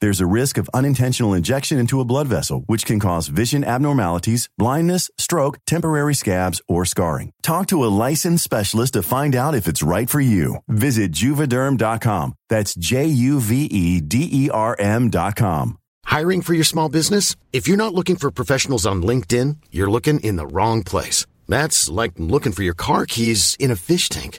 There's a risk of unintentional injection into a blood vessel, which can cause vision abnormalities, blindness, stroke, temporary scabs, or scarring. Talk to a licensed specialist to find out if it's right for you. Visit juvederm.com. That's J U V E D E R M.com. Hiring for your small business? If you're not looking for professionals on LinkedIn, you're looking in the wrong place. That's like looking for your car keys in a fish tank.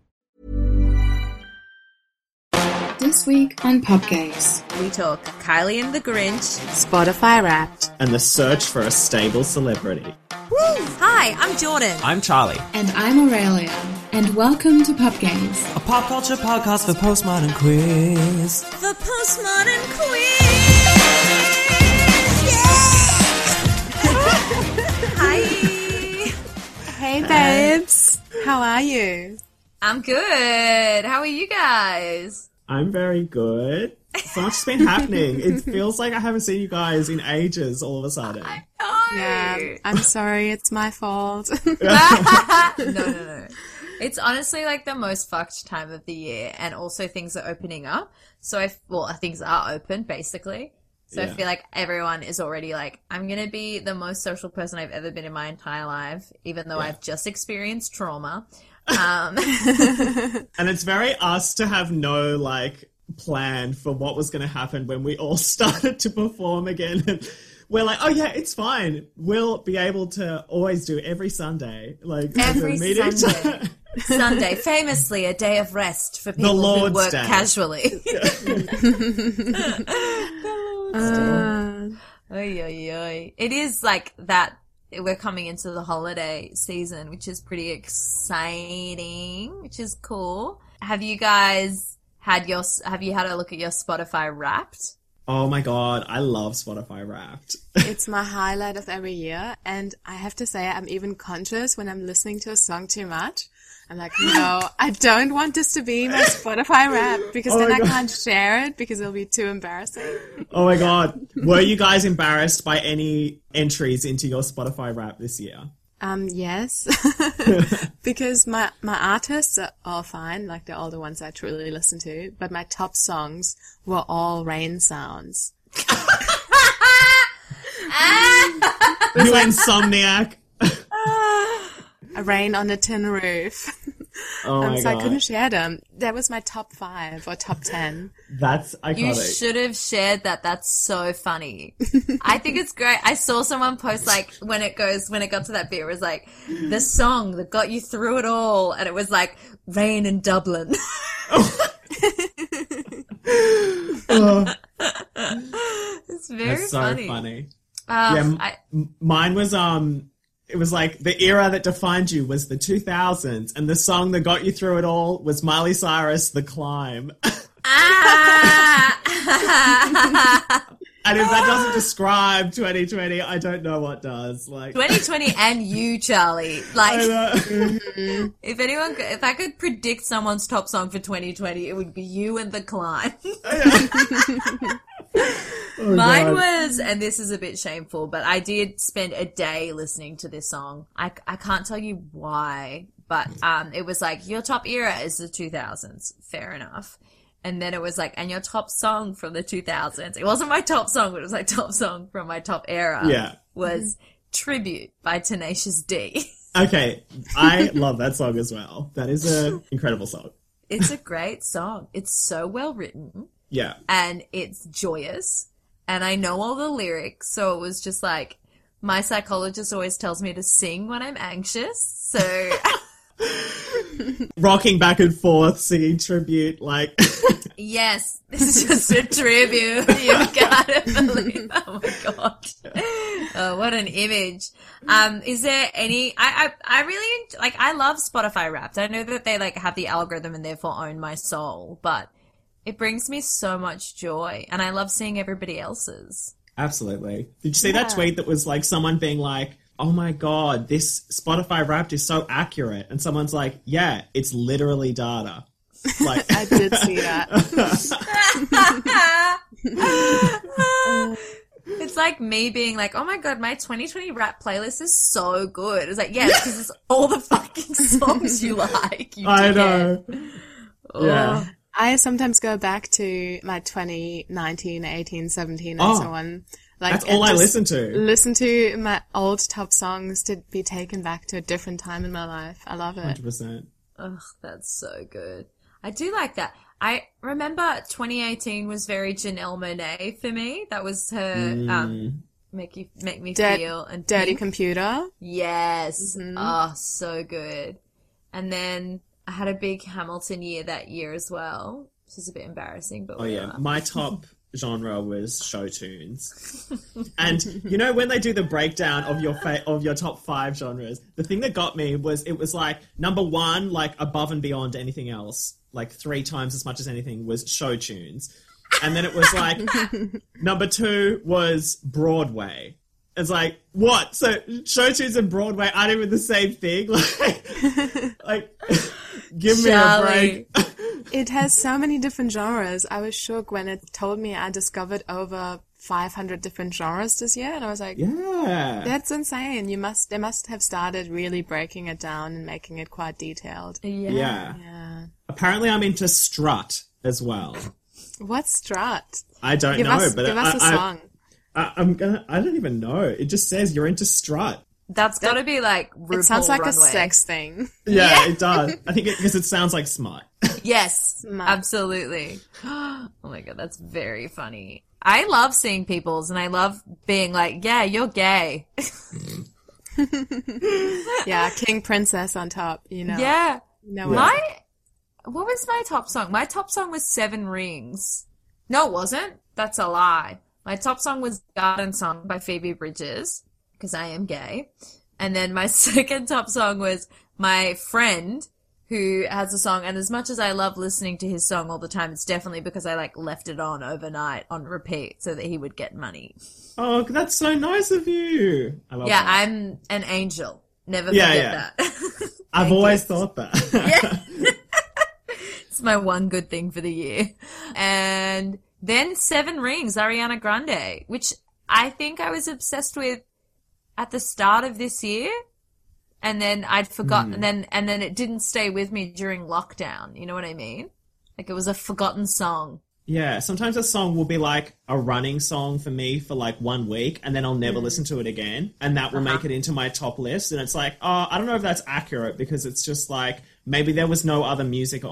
This week on Popgaze. We talk Kylie and the Grinch. Spotify Wrapped. and the search for a stable celebrity. Hi, I'm Jordan. I'm Charlie, And I'm Aurelia. And welcome to Popgaze. a pop culture podcast for postmodern quiz. The postmodern quiz. Yeah! Hi. Hey babes, how are you? I'm good. How are you guys? I'm very good. So much has been happening. It feels like I haven't seen you guys in ages all of a sudden. Oh. Yeah, I'm sorry, it's my fault. no, no, no. It's honestly like the most fucked time of the year, and also things are opening up. So I, well, things are open basically. So I feel like everyone is already like, I'm gonna be the most social person I've ever been in my entire life, even though I've just experienced trauma. Um, And it's very us to have no like plan for what was going to happen when we all started to perform again. We're like, oh yeah, it's fine. We'll be able to always do every Sunday, like Every Sunday. Sunday, famously a day of rest for people who Lord's work Day. casually. Uh, Oy, oy, oy. It is like that. We're coming into the holiday season, which is pretty exciting, which is cool. Have you guys had your? Have you had a look at your Spotify Wrapped? Oh my god, I love Spotify Wrapped. it's my highlight of every year, and I have to say, I'm even conscious when I'm listening to a song too much. I'm like, no, I don't want this to be my Spotify rap because Oh then I God. can't share it because it'll be too embarrassing. Oh my god. Were you guys embarrassed by any entries into your Spotify rap this year? Um, yes, because my my artists are all fine, like they're all the ones I truly listen to. But my top songs were all rain sounds. You insomniac. A rain on a tin roof. Oh um, my so I couldn't share them. That was my top five or top ten. That's You should have shared that. That's so funny. I think it's great. I saw someone post like when it goes when it got to that bit, it was like the song that got you through it all, and it was like rain in Dublin. it's very That's so funny. funny. Uh, Yeah, m- I, M- Mine was um it was like the era that defined you was the 2000s and the song that got you through it all was Miley Cyrus The Climb. ah! and if that doesn't describe 2020, I don't know what does. Like 2020 and you, Charlie. Like, if anyone, could- if I could predict someone's top song for 2020, it would be you and the climb. Mine God. was, and this is a bit shameful, but I did spend a day listening to this song. I, I can't tell you why, but um, it was like your top era is the 2000s. Fair enough. And then it was like, and your top song from the 2000s. It wasn't my top song, but it was like top song from my top era. Yeah. Was Tribute by Tenacious D. Okay, I love that song as well. That is an incredible song. It's a great song. It's so well written Yeah. and it's joyous. And I know all the lyrics, so it was just like my psychologist always tells me to sing when I'm anxious. So Rocking back and forth, singing tribute, like, yes, this is just a tribute. You've got to believe. Oh my god! Oh, what an image. Um, is there any? I I, I really like. I love Spotify Wrapped. I know that they like have the algorithm and therefore own my soul, but it brings me so much joy, and I love seeing everybody else's. absolutely. Did you see that tweet that was like someone being like, oh my god, this Spotify Wrapped is so accurate? And someone's like, yeah, it's literally data. Like, I did see that. It's like me being like, "Oh my god, my 2020 rap playlist is so good." It's like, yes, because it's all the fucking songs you like. You I dickhead. know. Oh. Yeah. I sometimes go back to my 2019, 18, 17, and Oh, so on. Like, That's all I listen to. Listen to my old top songs to be taken back to a different time in my life. I love it. 100%. Ugh, that's so good. I do like that. I remember 2018 was very Janelle Monáe for me. That was her Mm. um, make you make me Dirt- feel and Dirty think. Computer. Yes. Oh, so good. And then I had a big Hamilton year that year as well, which is a bit embarrassing, but Oh yeah, whatever. my top genre was show tunes, and you know when they do the breakdown of your fa- of your top five genres, the thing that got me was it was like number one, like above and beyond anything else, like three times as much as anything was show tunes, and then it was like number two was Broadway. It's like what? So show tunes and Broadway aren't even the same thing. Like, like give me a break. It has so many different genres. I was shook when it told me I discovered over 500 different genres this year, and I was like, yeah. "That's insane! You must they must have started really breaking it down and making it quite detailed." yeah. yeah. Yeah. Apparently, I'm into strut as well. What's strut? I don't Give know, us, but give I, us a I- song. I, I'm gonna. I don't even know. It just says you're into strut. That's got to be like RuPaul it sounds like a sex thing. Yeah, it does. I think because it, sounds like smut. Yes, Smart. absolutely. Oh my god, that's very funny. I love seeing people's, and I love being like, "Yeah, you're gay." Yeah, King Princess on top. You know. yeah. You know what? My what was my top song? My top song was Seven Rings. No, it wasn't. That's a lie. My top song was Garden Song by Phoebe Bridgers because I am gay. And then my second top song was my friend who has a song. And as much as I love listening to his song all the time, it's definitely because I like left it on overnight on repeat so that he would get money. Oh, that's so nice of you. I love Yeah, that. I'm an angel. Never Yeah, forget yeah. that. I've always thought that. It's my one good thing for the year. And then Seven Rings, Ariana Grande, which I think I was obsessed with at the start of this year. And then I'd forgotten, and then, and then it didn't stay with me during lockdown. You know what I mean? Like it was a forgotten song. yeah, sometimes a song will be like a running song for me for like one week, and then I'll never hmm. listen to it again, and that will make uh-huh. it into my top list. And it's like, oh, I don't know if that's accurate because it's just like maybe there was no other music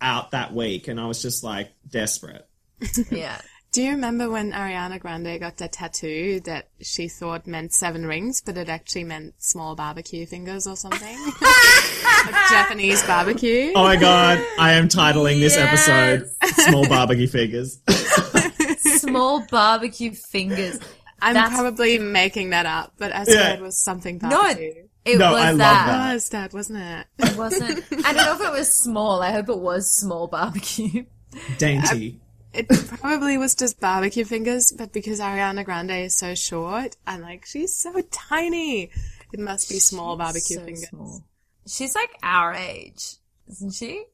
out that week, and I was just like desperate. Yeah. Do you remember when Ariana Grande got that tattoo that she thought meant seven rings, but it actually meant small barbecue fingers or something? like Japanese barbecue. Oh my god, I am titling this Yes. episode "Small Barbecue Fingers. Small barbecue fingers. I'm that's- probably making that up, but I swear Yeah. it was something No, it No, was I love that. that. It was that, wasn't it? It wasn't. I don't know if it was small. I hope it was small barbecue. Dainty. It probably was just barbecue fingers, but because Ariana Grande is so short, and like she's so tiny, it must be small barbecue so fingers. small. She's like our age, isn't she?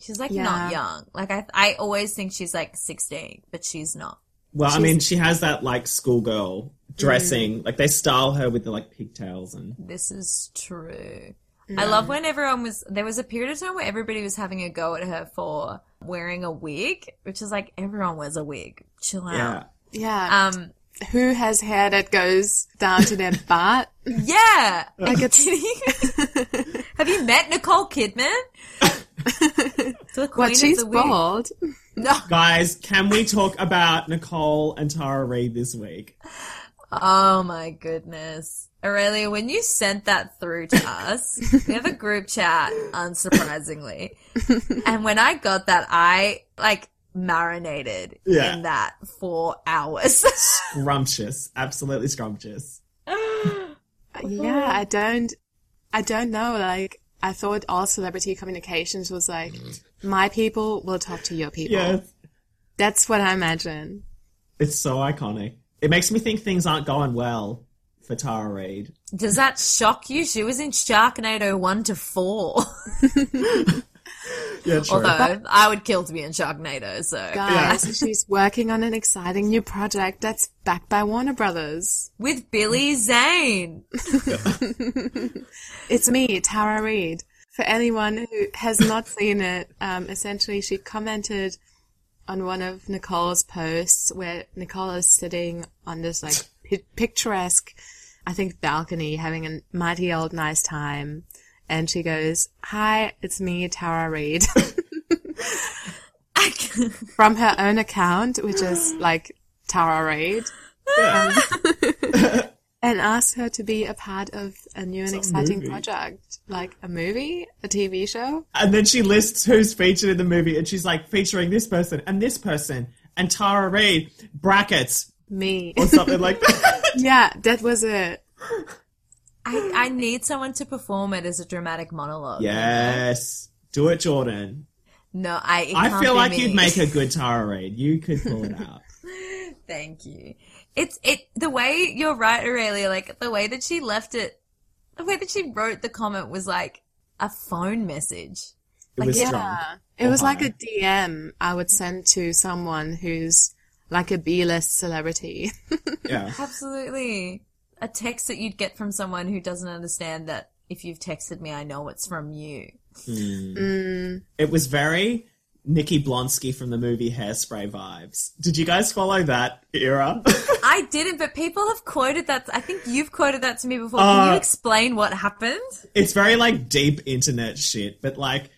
She's like Yeah. not young. Like I, I always think she's like sixteen, but she's not. Well, I mean, she has that like schoolgirl dressing. Mm. Like they style her with the like pigtails and This is true. I love when everyone was. There was a period of time where everybody was having a go at her for wearing a wig, which is like everyone wears a wig. Chill out. yeah. Yeah. Um, who has hair that goes down to their butt? Yeah. Like Are you it's? Have you met Nicole Kidman? the queen what she's bald. No. Guys, can we talk about Nicole and Tara Reid this week? Oh my goodness. Aurelia, when you sent that through to us, we have a group chat, unsurprisingly. and when I got that, I like marinated Yeah. in that for hours. Scrumptious. Absolutely scrumptious. Yeah, I don't, I don't know. Like, I thought all celebrity communications was like, my people will talk to your people. Yeah. That's what I imagine. It's so iconic. It makes me think things aren't going well for Tara Reid. Does that shock you? She was in Sharknado 1 to 4. Yeah, true. Although, I would kill to be in Sharknado, so. Guys, she's working on an exciting new project that's backed by Warner Brothers. With Billy Zane. It's me, Tara Reid. For anyone who has not seen it, um, essentially she commented on one of Nicole's posts where Nicole is sitting on this like pi- picturesque, I think balcony having a mighty old nice time. And she goes, hi, it's me, Tara Reid. From her own account, which is like Tara Reid. Yeah. and asked her to be a part of a new and exciting project, like a movie, a TV show. And then she lists who's featured in the movie, and she's like featuring this person and this person and Tara Reid brackets Me. or something like that. yeah, that was it. I, I need someone to perform it as a dramatic monologue. yes, do it, Jordan. No, I. it I feel like me. you'd make a good Tara Reid. You could pull it out. Thank you. It's it the way you're right, Aurelia. Like the way that she left it, the way that she wrote the comment was like a phone message. It was Yeah. strong. It was like a DM I would send to someone who's like a B-list celebrity. Yeah. Absolutely, a text that you'd get from someone who doesn't understand that if you've texted me, I know it's from you. It was very Nikki Blonsky from the movie Hairspray vibes. Did you guys follow that era? I didn't, but people have quoted that. I think you've quoted that to me before. Can Uh, you explain what happened? it's very like deep internet shit, but like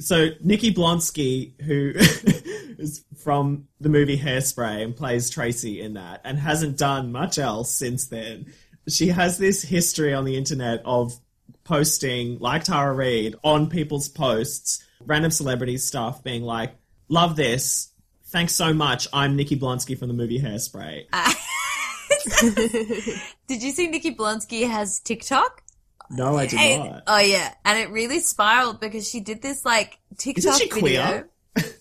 so Nikki Blonsky, who is from the movie Hairspray and plays Tracy in that, and hasn't done much else since then. She has this history on the internet of posting, like Tara Reid, on people's posts, random celebrity stuff, being like, "Love this, thanks so much. I'm Nikki Blonsky from the movie Hairspray." Did you see Nikki Blonsky has TikTok? No, I did And- not. oh yeah, and it really spiraled because she did this like TikTok she video. queer?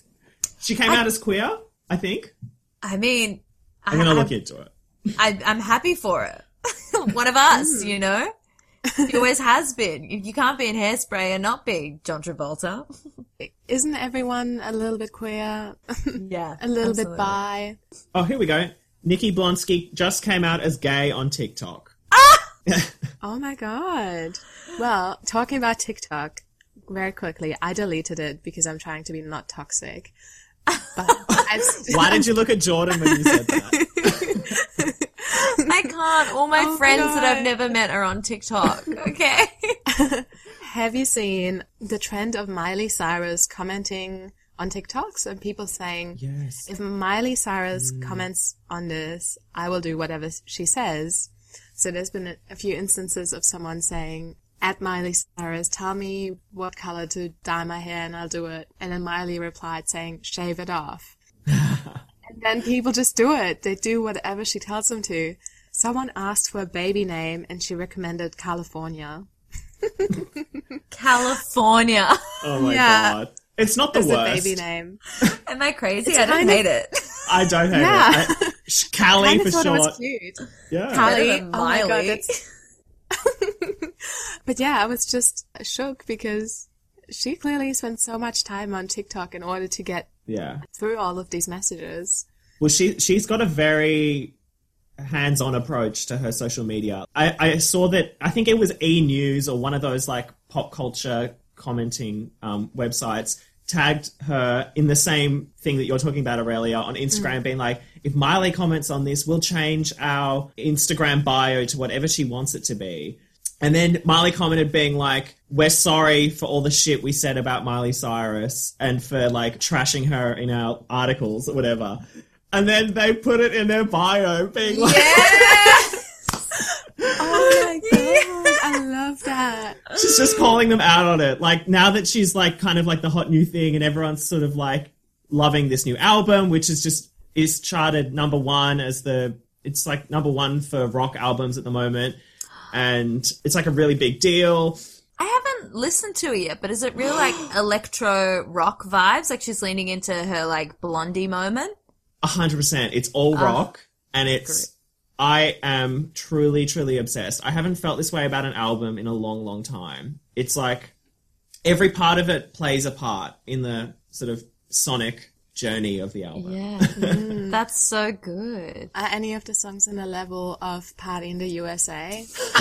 She came out as queer, I think. I mean, I'm gonna I, look into it. I, I'm happy for it. One of us, hmm. you know. He always has been. You can't be in hairspray and not be John Travolta. Isn't everyone a little bit queer? Yeah, a little bit bi? Oh, here we go. Nikki Blonsky just came out as gay on TikTok. Ah! Oh my god. Well, talking about TikTok, very quickly, I deleted it because I'm trying to be not toxic. But I st- Why did you look at Jordan when you said that? I can't. All my Oh, friends that I've never met are on TikTok. Okay. have you seen the trend of Miley Cyrus commenting on TikToks and people saying, Yes. if Miley Cyrus mm. comments on this, I will do whatever she says. So there's been a, a few instances of someone saying, at Miley Cyrus, tell me what color to dye my hair and I'll do it. And then Miley replied saying, shave it off. and then people just do it. They do whatever she tells them to. Someone asked for a baby name and she recommended California. California. Oh my Yeah. god. It's not the As a worst. baby name. Am I crazy? It's I don't kind of- it. I don't hate Yeah. it. I, sh- Callie Kind for of thought it was short. cute. Yeah. Callie. Oh my god, that's. but yeah, I was just shook because she clearly spent so much time on TikTok in order to get yeah. through all of these messages. Well, she she's got a very hands-on approach to her social media. I, I saw that. I think it was E News or one of those like pop culture commenting um, websites tagged her in the same thing that you're talking about, Aurelia, on Instagram, being like, if Miley comments on this, we'll change our Instagram bio to whatever she wants it to be. And then Miley commented being like, we're sorry for all the shit we said about Miley Cyrus and for like trashing her in our articles or whatever. And then they put it in their bio being like, Oh my god, I love that. she's just calling them out on it. Like now that she's like kind of like the hot new thing and everyone's sort of like loving this new album, which is just is charted number one as the it's like number one for rock albums at the moment. And it's like a really big deal. I haven't listened to it yet, but is it real like electro rock vibes? Like she's leaning into her like blondie moment? A hundred percent. It's all oh, rock and it's I am truly, truly obsessed. I haven't felt this way about an album in a long, long time. It's like every part of it plays a part in the sort of sonic journey of the album. Yeah. Mm. That's so good. Are any of the songs on the level of Party in the USA?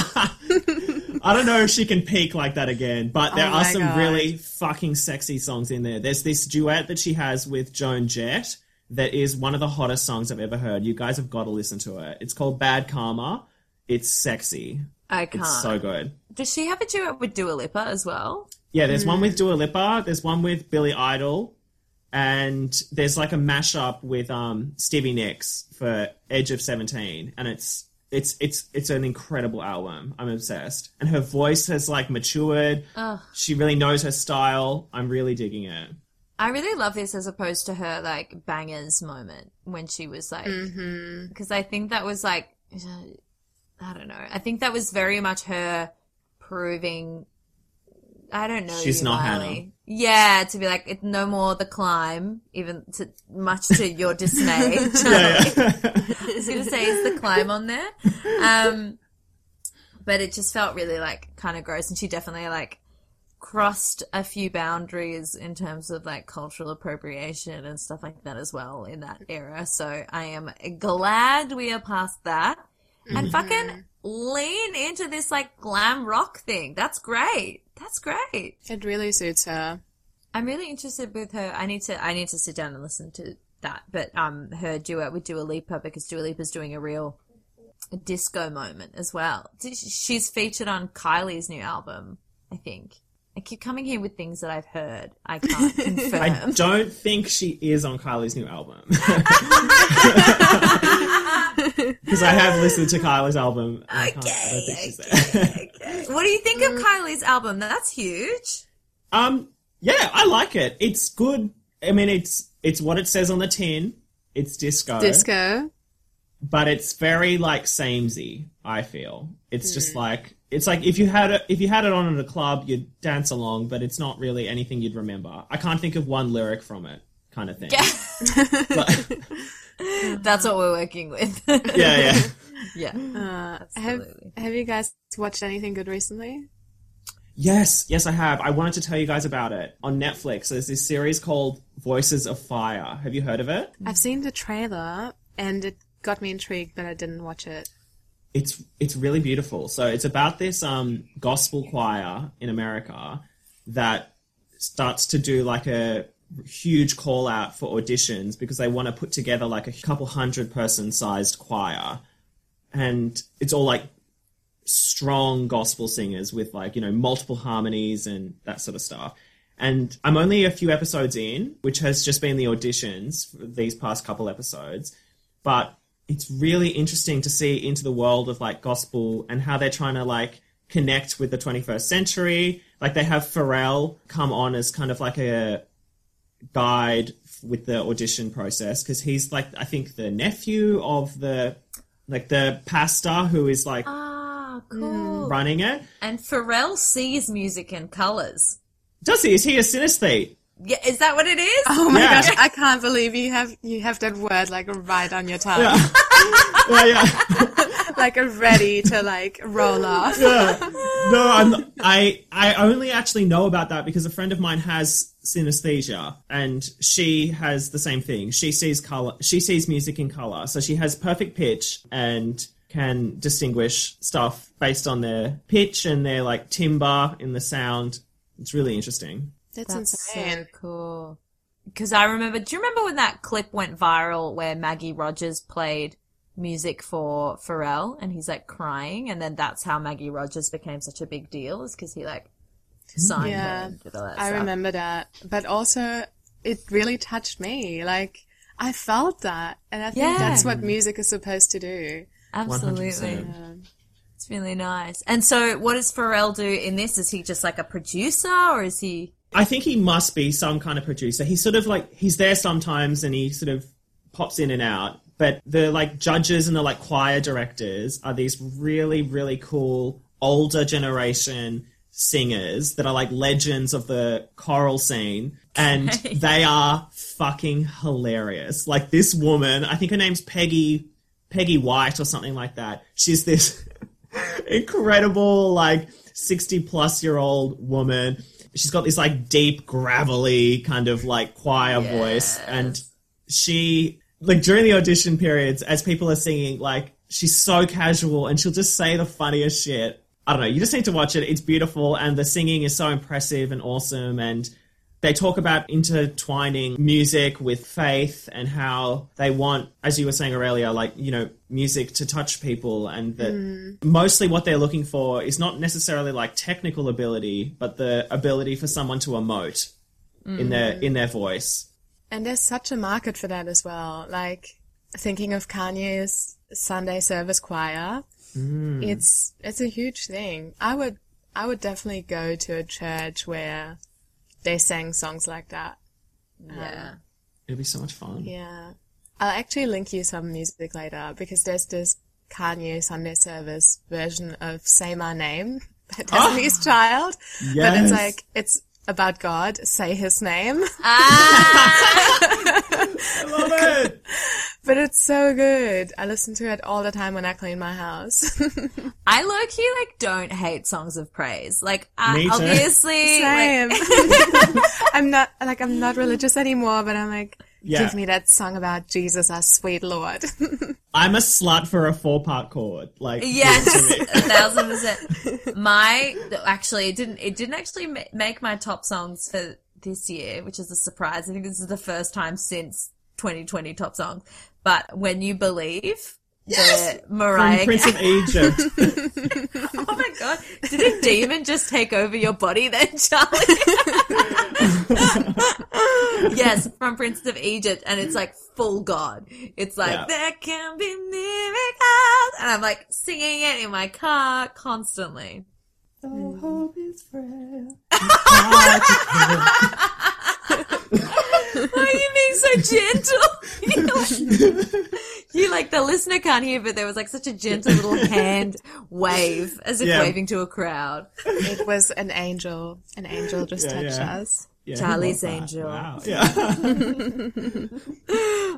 I don't know if she can peak like that again, but there Oh are some God. really fucking sexy songs in there. There's this duet that she has with Joan Jett that is one of the hottest songs I've ever heard. You guys have got to listen to it. It's called Bad Karma. It's sexy. I can't. It's so good. Does she have a duet with Dua Lipa as well? Yeah, there's one with mm. Dua Lipa, there's one with Billy Idol, and there's like a mashup with um, Stevie Nicks for Edge of Seventeen, and it's it's it's it's an incredible album. I'm obsessed, and her voice has like matured. She really knows her style. I'm really digging it. I really love this as opposed to her like bangers moment when she was like, because I think that was like, I don't know. I think that was very much her proving. I don't know. She's you, not Miley. Hannah. Yeah, to be like it's no more the climb, even to much to your dismay. Yeah, yeah. I was gonna say is the climb on there, um, but it just felt really like kind of gross, and she definitely like crossed a few boundaries in terms of like cultural appropriation and stuff like that as well in that era. So I am glad we are past that and fucking lean into this like glam rock thing. That's great. That's great. It really suits her. I'm really interested with her. I need to I need to sit down and listen to that. But um her duet with Dua Lipa because Dua Lipa's doing a real disco moment as well. She's featured on Kylie's new album, I think. I keep coming here with things that I've heard. I can't confirm. I don't think she is on Kylie's new album. Because I have listened to Kylie's album. and I, can't, I don't think she's there. what do you think of Kylie's album? That's huge. Um, yeah, I like it. It's good. I mean, it's it's what it says on the tin. It's disco, Disco. but it's very like samey. I feel it's just like it's like if you had it if you had it on at a club, you'd dance along, but it's not really anything you'd remember. I can't think of one lyric from it, kind of thing. But- That's what we're working with. yeah, yeah. yeah. Uh, have Have you guys watched anything good recently? Yes, yes, I have. I wanted to tell you guys about it on Netflix. There's this series called Voices of Fire. Have you heard of it? I've seen the trailer and it got me intrigued, but I didn't watch it. It's it's really beautiful. So it's about this um, gospel choir in America that starts to do like a huge call out for auditions because they want to put together like a couple hundred person sized choir, and it's all like strong gospel singers with like you know multiple harmonies and that sort of stuff. And I'm only a few episodes in, which has just been the auditions for these past couple episodes, but it's really interesting to see into the world of like gospel and how they're trying to like connect with the 21st century. Like they have Pharrell come on as kind of like a guide with the audition process because he's like I think the nephew of the like the pastor who is like Ah, cool. running it. And Pharrell sees music in colors. Does he? Is he a synesthete? Yeah, is that what it is? Oh my Yeah. gosh, I can't believe you have you have that word like right on your tongue. Yeah, yeah. like ready to like roll off. yeah. No, I'm, I I only actually know about that because a friend of mine has synesthesia, and she has the same thing. She sees color. She sees music in color, so she has perfect pitch and can distinguish stuff based on their pitch and their like timbre in the sound. It's really interesting. That's, That's so insane. cool. because I remember. Do you remember when that clip went viral where Maggie Rogers played music for Pharrell and he's like crying, and then that's how Maggie Rogers became such a big deal, is because he like hmm. signed Yeah, her and that I stuff. remember that. But also, it really touched me. Like, I felt that. And I think Yeah. that's what music is supposed to do. Absolutely. 100%. It's really nice. And so, what does Pharrell do in this? Is he just like a producer, or is he? I think he must be some kind of producer. He's sort of like he's there sometimes and he sort of pops in and out. But the like judges and the like choir directors are these really, really cool older generation singers that are like legends of the choral scene. And they are fucking hilarious. Like this woman, I think her name's Peggy Peggy White or something like that. She's this incredible, like 60 plus year old woman. She's got this like deep, gravelly kind of like choir voice. And she, like during the audition periods, as people are singing, like she's so casual and she'll just say the funniest shit. I don't know. You just need to watch it. It's beautiful. And the singing is so impressive and awesome. And they talk about intertwining music with faith and how they want, as you were saying earlier, like, you know, music to touch people and that mm. mostly what they're looking for is not necessarily like technical ability, but the ability for someone to emote in their, mm. in their voice. And there's such a market for that as well. Like, thinking of Kanye's Sunday service choir, mm. it's, it's a huge thing. I would, I would definitely go to a church where they sang songs like that. Um, yeah. It'd be so much fun. Yeah. I'll actually link you some music later because there's this Kanye Sunday service version of Say My Name by ah! Destiny's Child. But it's like, it's about God, say his name. Ah! I love it. But it's so good. I listen to it all the time when I clean my house. I low key like don't hate songs of praise. Like, I, Me too. obviously, like, Same. I'm not, like, I'm not religious anymore, but I'm like, Yeah. give me that song about Jesus, our sweet Lord. I'm a slut for a four part chord. Like, Yes, give it to me. a thousand percent. My actually, it didn't. It didn't actually make my top songs for this year, which is a surprise. I think this is the first time since 2020 top songs. But when you believe, the From Mariah. Prince of Egypt. oh my god! Did a demon just take over your body then, Charlie? yes, from Prince of Egypt, and it's like full God. It's like Yeah. there can be miracles, and I'm like singing it in my car constantly. Mm. Why are you being so gentle? you like the listener can't hear, but there was like such a gentle little hand wave as if Yeah. waving to a crowd. it was an angel. An angel just Yeah, touched yeah. us. Yeah, Charlie's? Angel. Wow. Yeah.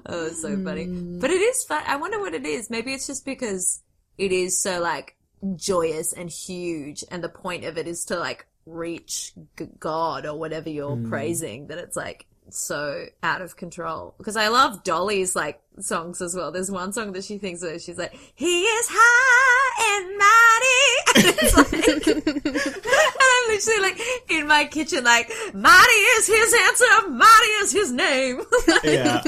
Oh, it's so funny. But it is fun. I wonder what it is. Maybe it's just because it is so like joyous and huge, and the point of it is to like reach g- God or whatever you're hmm. praising. That it's like so out of control. Because I love Dolly's like songs as well. There's one song that she thinks of. She's like, "He is high and mighty." And like, and I'm literally like in my kitchen, like, "Mighty is His answer, mighty is His name." yeah.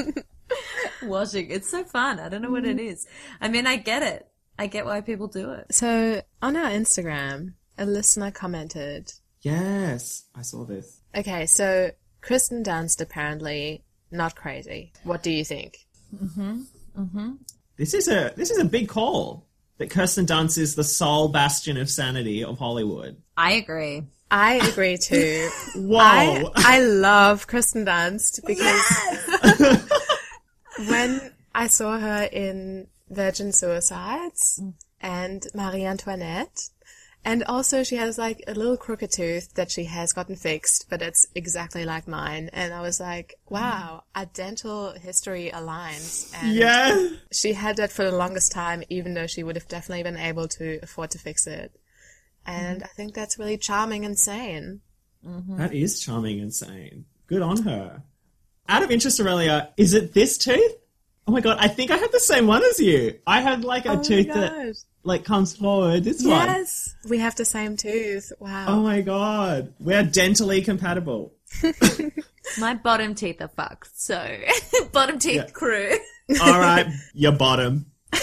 watching. It's so fun. I don't know what it mm-hmm. is. I mean, I get it. I get why people do it. So on our Instagram, a listener commented, Yes. I saw this. okay, so Kristen Dunst apparently not crazy. What do you think? Mm-hmm, mm-hmm. This is a this is a big call. That Kirsten Dunst is the sole bastion of sanity of Hollywood. I agree. I agree too. Whoa. I, I love Kristen Dunst because when I saw her in Virgin Suicides mm. and Marie Antoinette, and also she has like a little crooked tooth that she has gotten fixed, but it's exactly like mine. And I was like, mm. wow, our dental history aligns. And yeah. she had that for the longest time, even though she would have definitely been able to afford to fix it. And mm-hmm. I think that's really charming and sane. Mm-hmm. That is charming and sane. Good on her. Out of interest, Aurelia, is it this tooth? Oh my god, I think I had the same one as you. I had like a Oh tooth that like comes forward. This one. Yes, we have the same tooth. Wow. Oh my god, we're dentally compatible. My bottom teeth are fucked, so bottom teeth Yeah. crew. All right, your bottom.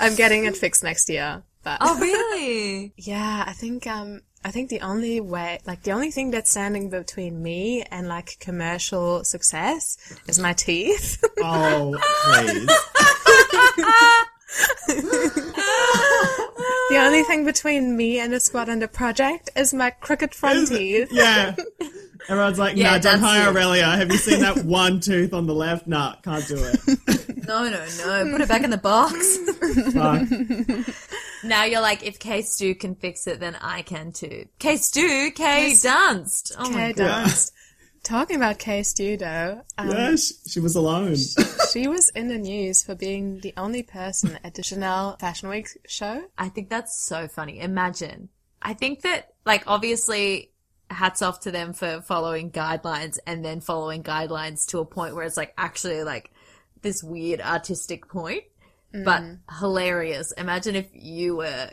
I'm getting it fixed next year. But Oh really? yeah, I think um I think the only way like the only thing that's standing between me and like commercial success is my teeth. Oh, please. the only thing between me and a squad under project is my crooked front teeth. Yeah. Everyone's like, Yeah, nah, don't hire it. Aurelia. Have you seen that one tooth on the left? Nah, can't do it. No, no, no. Put it back in the box. Fuck. now you're like, if K Stu can fix it, then I can too. K Stu, K Dunst. Oh my Kay god. Dunst. Talking about Kay Studo, um, Yeah, she, she was alone. she was in the news for being the only person at the Chanel Fashion Week show. I think that's so funny. Imagine. I think that, like, obviously, hats off to them for following guidelines and then following guidelines to a point where it's like actually like this weird artistic point, but mm. hilarious. Imagine if you were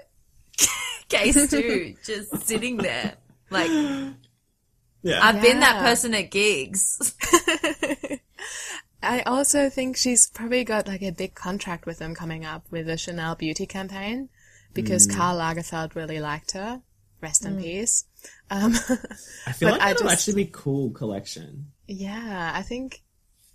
Case Stu just sitting there. Like, Yeah. I've been that person at gigs. I also think she's probably got like a big contract with them coming up with the Chanel beauty campaign because mm. Karl Lagerfeld really liked her. Rest in mm. peace. Um, I feel like I that'll just- actually be cool collection. yeah, I think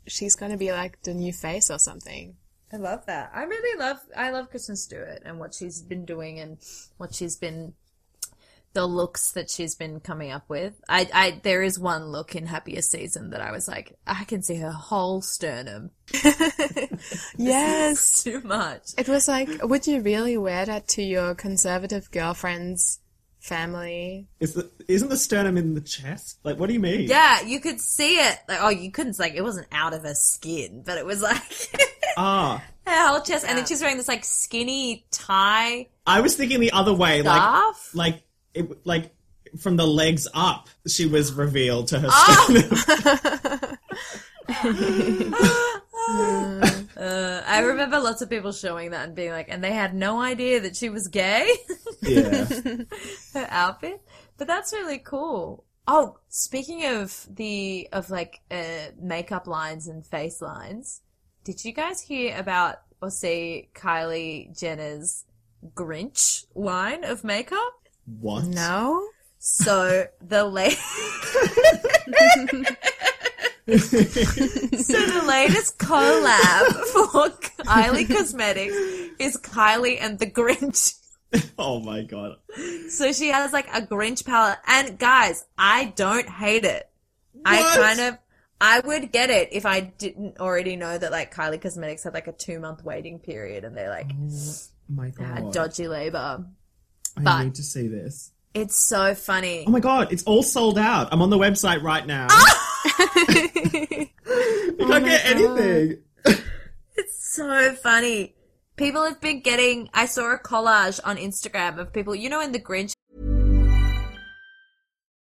she's going to be like the new face or something. I love that. I really love I love Kristen Stewart and what she's been doing and what she's been the looks that she's been coming up with. I, I there is one look in Happiest Season that I was like, I can see her whole sternum. Yes. Too much. It was like, would you really wear that to your conservative girlfriend's family? Is the, isn't the sternum in the chest? Like, what do you mean? Yeah, you could see it. Like, oh, you couldn't like it wasn't out of her skin, but it was like Ah, her whole chest. And then she's wearing this like skinny tie I was thinking the other way. Like, scarf. like, it, like from the legs up, she was revealed to her sternum. Uh, I remember lots of people showing that and being like, and they had no idea that she was gay. yeah. her outfit. But that's really cool. Oh, speaking of the of like uh, makeup lines and face lines, did you guys hear about or see Kylie Jenner's Grinch line of makeup? What? No? So the la- So the latest collab for Kylie Cosmetics is Kylie and the Grinch. Oh my god. So she has like a Grinch palette. And guys, I don't hate it. I kind of, I would get it if I didn't already know that like Kylie Cosmetics had like a two month waiting period and they're like Oh my had god. dodgy labor. I but- need to see this. It's so funny. Oh my god, it's all sold out. I'm on the website right now. Ah! Oh you can't get anything. It's so funny. People have been getting, I saw a collage on Instagram of people, you know, in the Grinch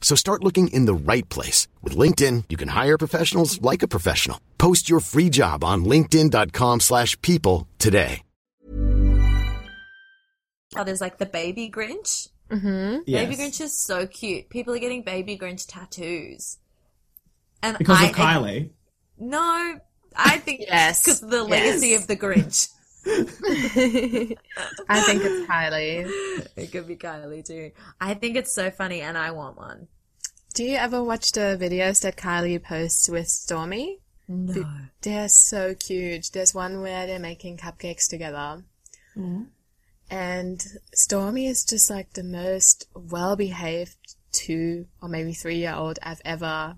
So start looking in the right place. With LinkedIn, you can hire professionals like a professional. Post your free job on linkedin.com slash people today. Oh, there's like the baby Grinch. Mm-hmm. Yes. Baby Grinch is so cute. People are getting baby Grinch tattoos. And Because I, of Kylie. No, I think Yes. because of the legacy Yes. of the Grinch. I think it's Kylie. It could be Kylie too. I think it's so funny, and I want one. Do you ever watch the videos that Kylie posts with Stormi? No. They're so cute. There's one where they're making cupcakes together. Mm-hmm. And Stormi is just like the most well behaved two or maybe three year old I've ever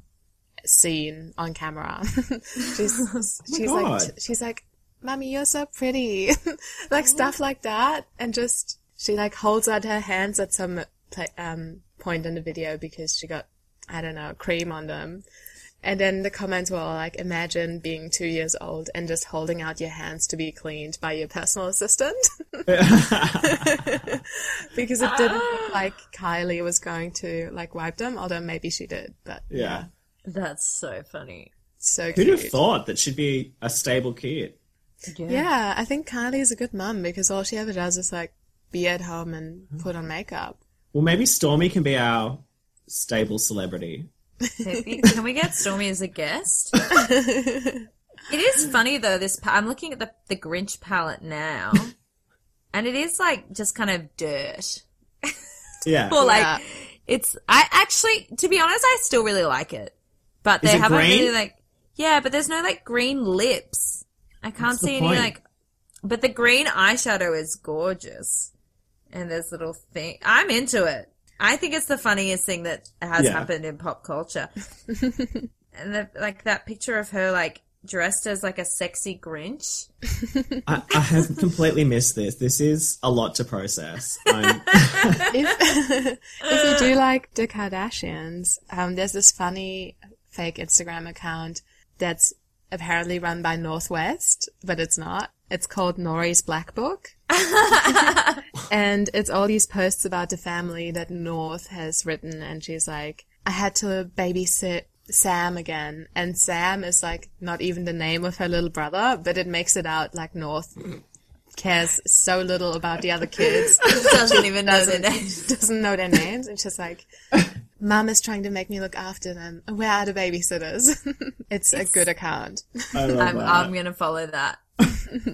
seen on camera. she's oh she's like she's like, Mommy, you're so pretty. like stuff like that. And just she like holds out her hands at some um point in the video because she got I don't know, cream on them. And then the comments were all like, imagine being two years old and just holding out your hands to be cleaned by your personal assistant. because it didn't look like Kylie was going to like wipe them, although maybe she did, but Yeah. That's so funny. so Who'd cute. have thought that she'd be a stable kid? Yeah, I think Kylie's a good mum because all she ever does is like be at home and put on makeup. Well, maybe Stormi can be our stable celebrity. Maybe. Can we get Stormi as a guest? it is funny though. This pa- I'm looking at the the Grinch palette now, and it is like just kind of dirt. Yeah. Or like Yeah. it's. I actually, to be honest, I still really like it, but Is they it haven't green? really like. Yeah, but there's no like green lips. I can't What's see any point? like. But the green eyeshadow is gorgeous, and this little thing. I'm into it. I think it's the funniest thing that has Yeah. happened in pop culture. and the, like that picture of her like dressed as like a sexy Grinch. I, I have completely missed this. This is a lot to process. If, if you do like the Kardashians, um, there's this funny fake Instagram account that's apparently run by North West, but it's not. It's called Nori's Black Book. and it's all these posts about the family that North has written, and she's like, I had to babysit Sam again. And Sam is like not even the name of her little brother, but it makes it out like North cares so little about the other kids Doesn't even know their doesn't, name. doesn't know their names. And she's like, Mom is trying to make me look after them. Where are the babysitters? it's, a good account. I love I'm. I'm gonna follow that.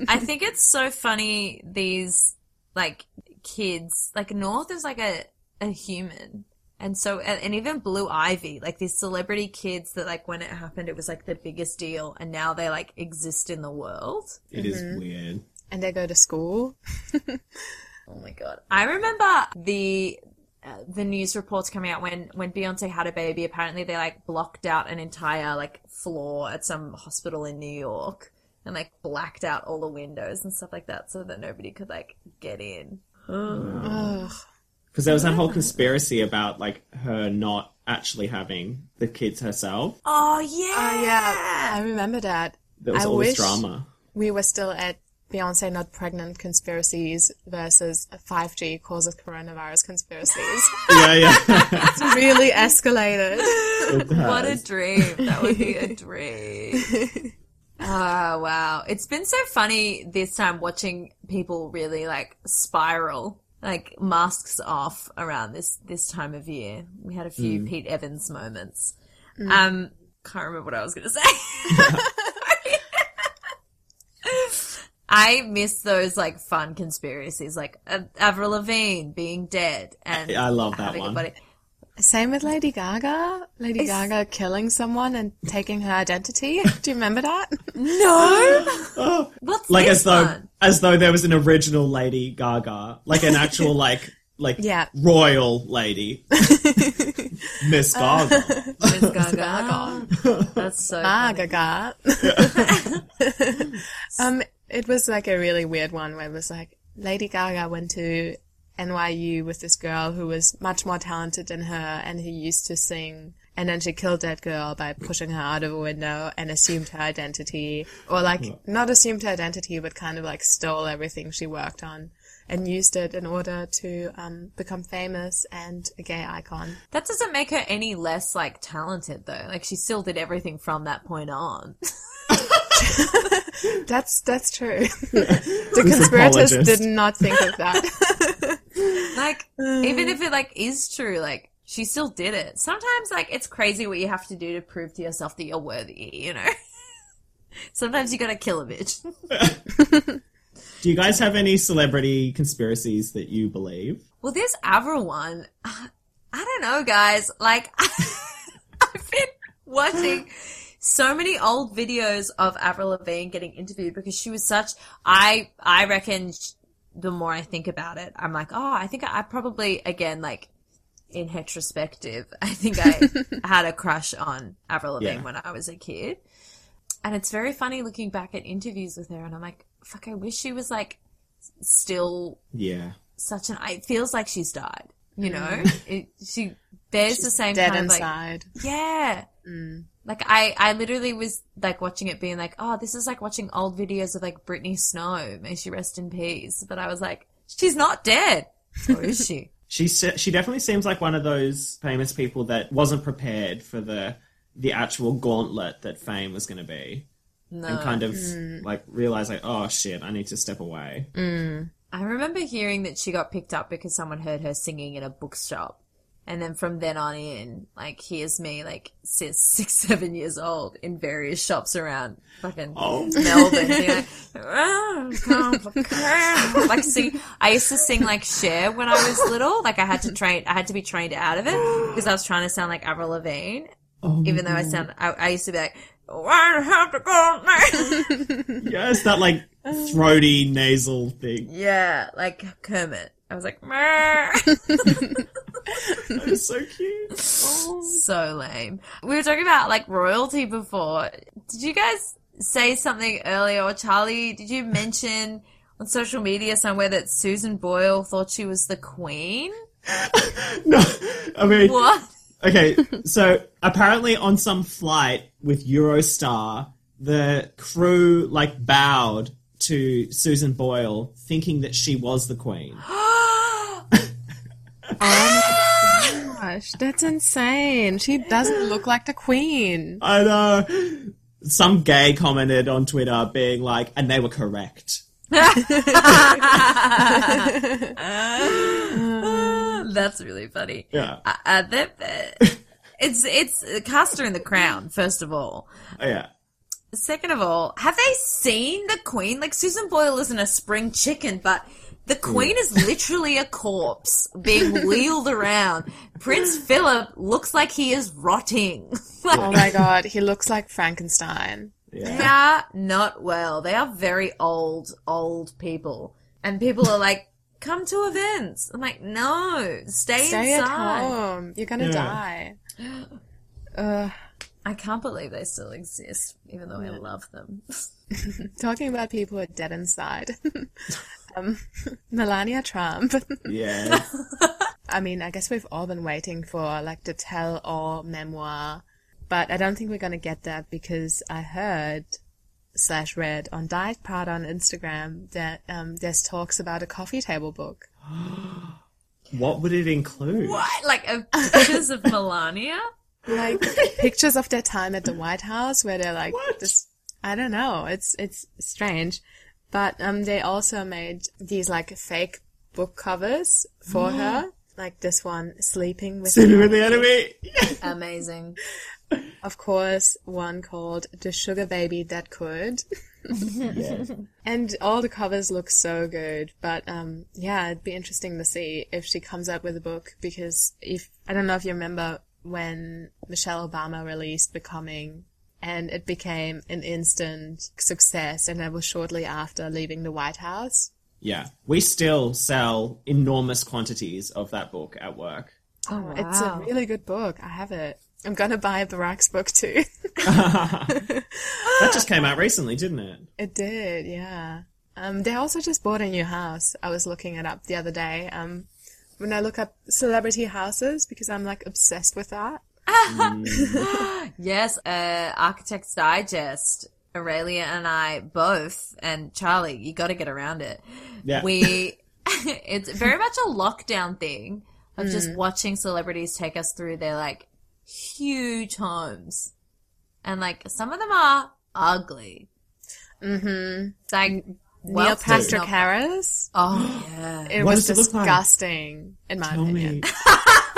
I think it's so funny these like kids like North is like a a human. And so, and, and even Blue Ivy, like these celebrity kids that like when it happened, it was like the biggest deal, and now they like exist in the world. It is mm-hmm. weird. And they go to school. Oh my god! I remember the uh, the news reports coming out when when Beyonce had a baby. Apparently, they like blocked out an entire like floor at some hospital in New York and like blacked out all the windows and stuff like that, so that nobody could like get in. Because there was that whole conspiracy about like her not actually having the kids herself. Oh yeah, Oh yeah, I remember that. There was I all wish this drama. we were still at Beyonce not pregnant conspiracies versus 5G causes coronavirus conspiracies. yeah, yeah. it's really escalated. It What a dream! That would be a dream. Oh wow! It's been so funny this time watching people really like spiral, like masks off around this this time of year. We had a few mm. Pete Evans moments. Mm. Um, can't remember what I was gonna say. I miss those like fun conspiracies, like uh, Avril Lavigne being dead and I love that one. Same with Lady Gaga. Lady Gaga killing someone and taking her identity. Do you remember that? No, what's like this as though one? as though there was an original Lady Gaga, like an actual like like Yeah. royal lady, Miss Gaga. Miss Gaga. That's so funny. Gaga. um, it was like a really weird one where it was like Lady Gaga went to NYU with this girl who was much more talented than her and who used to sing. And then she killed that girl by pushing her out of a window and assumed her identity. Or like, not assumed her identity, but kind of like stole everything she worked on and used it in order to um, become famous and a gay icon. That doesn't make her any less like talented though. Like she still did everything from that point on. That's that's true. the conspirators did not think of that. like even uh. if it like is true, like she still did it. Sometimes like it's crazy what you have to do to prove to yourself that you're worthy, you know? Sometimes you gotta kill a bitch. Do you guys have any celebrity conspiracies that you believe? Well, this Avril one, I don't know, guys. Like, I've been watching so many old videos of Avril Lavigne getting interviewed because she was such. I I reckon sh- the more I think about it, I'm like, oh, I think I probably again like in retrospective, I think I had a crush on Avril Lavigne Yeah. when I was a kid. And it's very funny looking back at interviews with her, and I'm like, fuck, I wish she was like still Yeah. such an. It feels like she's died. You know, mm. it, she bears the same Dead kind of like, inside. Yeah. Like I, I literally was like watching it, being like, oh, this is like watching old videos of like Britney Snow. May she rest in peace. But I was like, she's not dead, or is she? She she definitely seems like one of those famous people that wasn't prepared for the the actual gauntlet that fame was going to be, No. and kind of mm. like realize like, oh shit, I need to step away. Mm. I remember hearing that she got picked up because someone heard her singing in a bookshop. And then from then on in, like, here's me, like, since six, seven years old in various shops around fucking Oh. Melbourne. like, "Ah, like, sing, I used to sing, like, Cher when I was little. Like, I had to train, I had to be trained out of it because I was trying to sound like Avril Lavigne. Oh, Even though I sound, I, I used to be like, why have to go now? yes, that like throaty nasal thing. yeah, like Kermit. I was like, "Meh." That is so cute. Oh. so lame. We were talking about like royalty before. Did you guys say something earlier, or Charlie? Did you mention on social media somewhere that Susan Boyle thought she was the queen? No, I mean, What? okay. So apparently, on some flight with Eurostar, the crew like bowed to Susan Boyle, thinking that she was the queen. Oh my gosh, that's insane. She doesn't look like the queen. I know. Some gay commented on Twitter being like, and they were correct. That's really funny. Yeah. Uh, uh, that, uh, it's it's cast her in the crown. First of all, Oh, yeah. Second of all, have they seen the Queen? Like Susan Boyle isn't a spring chicken, but the Queen is literally a corpse being wheeled around. Prince Philip looks like he is rotting. like, Oh my god, he looks like Frankenstein. They are not well. They are very old, old people. And people are like, come to events. I'm like, no, stay, Stay at inside. home. You're gonna Yeah. die. Ugh. I can't believe they still exist, even though I love them. Talking about people who are dead inside. um, Melania Trump. Yeah. I mean, I guess we've all been waiting for like the tell all memoir, but I don't think we're gonna get that because I heard slash read on Diet Pod on Instagram that um, there's talks about a coffee table book. what would it include? what? Like, uh, pictures of Melania? Like pictures of their time at the White House where they're like What? this I don't know, it's it's strange. But um they also made these like fake book covers for her. Like this one, Sleeping with Sleeping the with the enemy. Amazing. Of course, one called The Sugar Baby That Could. And all the covers look so good, but um, yeah, it'd be interesting to see if she comes out with a book because if I don't know if you remember when Michelle Obama released Becoming, and it became an instant success, and that was shortly after leaving the White House. Yeah. We still sell enormous quantities of that book at work. Oh, It's a really good book. I have it. I'm gonna buy Barack's book too. That just came out recently, didn't it? It did, yeah. Um, they also just bought a new house. I was looking it up the other day. Um, when I look up celebrity houses, because I'm like obsessed with that. Yes, uh, Architects Digest. Aurelia and I both, and Charlie, you got to get around it. Yeah. We, it's very much a lockdown thing of just watching celebrities take us through their like huge homes, and like some of them are ugly. Mm-hmm. Like Neil wealth does Patrick Harris. Oh yeah. It What was does it look like? disgusting, in my Tell opinion. me.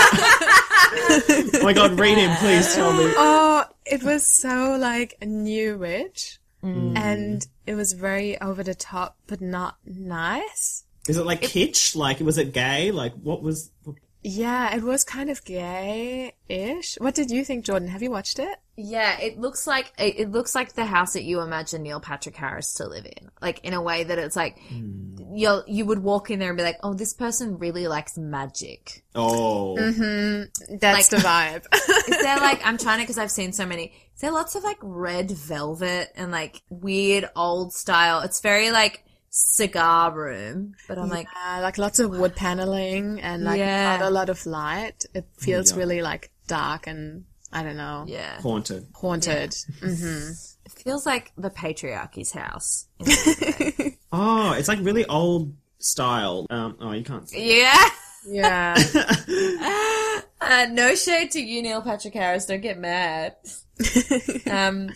oh my god, read him, please tell me. Oh, it was so like a new rich. Mm. and it was very over the top, but not nice. Is it like kitsch? Like, was it gay? Like, what was? Yeah, it was kind of gay-ish. What did you think, Jordan? Have you watched it? Yeah, it looks like it, it looks like the house that you imagine Neil Patrick Harris to live in. Like in a way that it's like you you would walk in there and be like, "Oh, this person really likes magic." Oh, mm-hmm. That's like, the vibe. Is there like I'm trying to because I've seen so many. Is there lots of like red velvet and like weird old style? It's very like cigar room, but I'm like, Uh, like lots of wood paneling and like Yeah. not a lot of light. It feels really like dark and I don't know, yeah, haunted. haunted. mm-hmm it feels like the patriarchy's house. Oh, it's like really old style. Um, oh, you can't. See. yeah. Yeah. Uh, no shade to you, Neil Patrick Harris. Don't get mad. um,